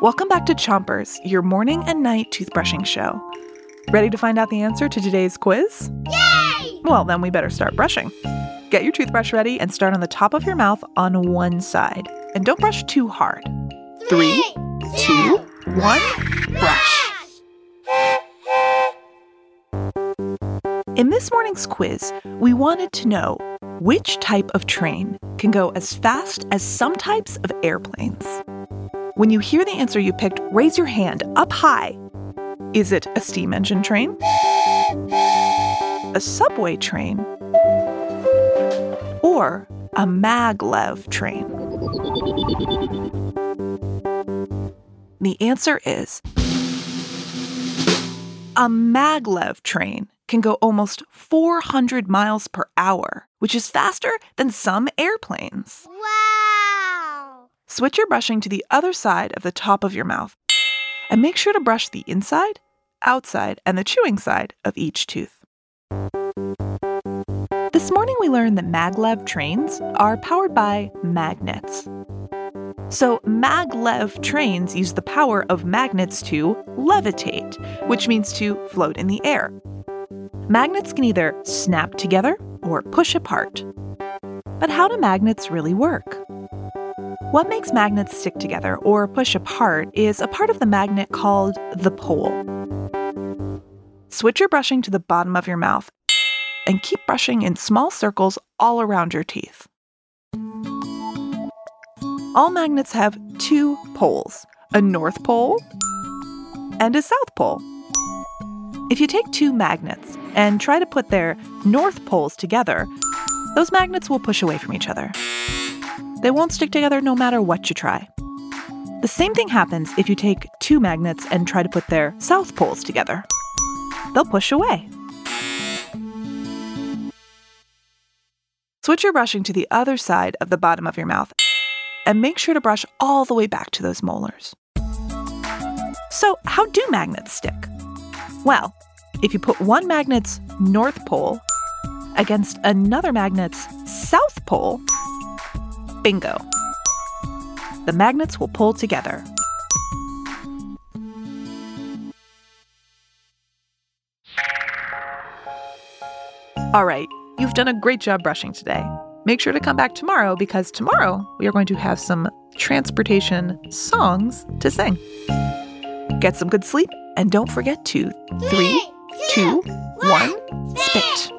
Welcome back to Chompers, your morning and night toothbrushing show. Ready to find out the answer to today's quiz? Yay! Well, then we better start brushing. Get your toothbrush ready and start on the top of your mouth on one side. And don't brush too hard. Three, two, one, brush. In this morning's quiz, we wanted to know which type of train can go as fast as some types of airplanes. When you hear the answer you picked, raise your hand up high. Is it a steam engine train? A subway train? Or a maglev train? The answer is a maglev train can go almost 400 miles per hour, which is faster than some airplanes. Wow! Switch your brushing to the other side of the top of your mouth. And make sure to brush the inside, outside, and the chewing side of each tooth. This morning we learned that maglev trains are powered by magnets. So, maglev trains use the power of magnets to levitate, which means to float in the air. Magnets can either snap together or push apart. But how do magnets really work? What makes magnets stick together or push apart is a part of the magnet called the pole. Switch your brushing to the bottom of your mouth and keep brushing in small circles all around your teeth. All magnets have two poles a north pole and a south pole. If you take two magnets and try to put their north poles together, those magnets will push away from each other. They won't stick together no matter what you try. The same thing happens if you take two magnets and try to put their south poles together. They'll push away. Switch your brushing to the other side of the bottom of your mouth and make sure to brush all the way back to those molars. So, how do magnets stick? Well, if you put one magnet's north pole against another magnet's south pole, bingo. The magnets will pull together. All right, you've done a great job brushing today. Make sure to come back tomorrow because tomorrow we are going to have some transportation songs to sing. Get some good sleep and don't forget to three, two, one, spit.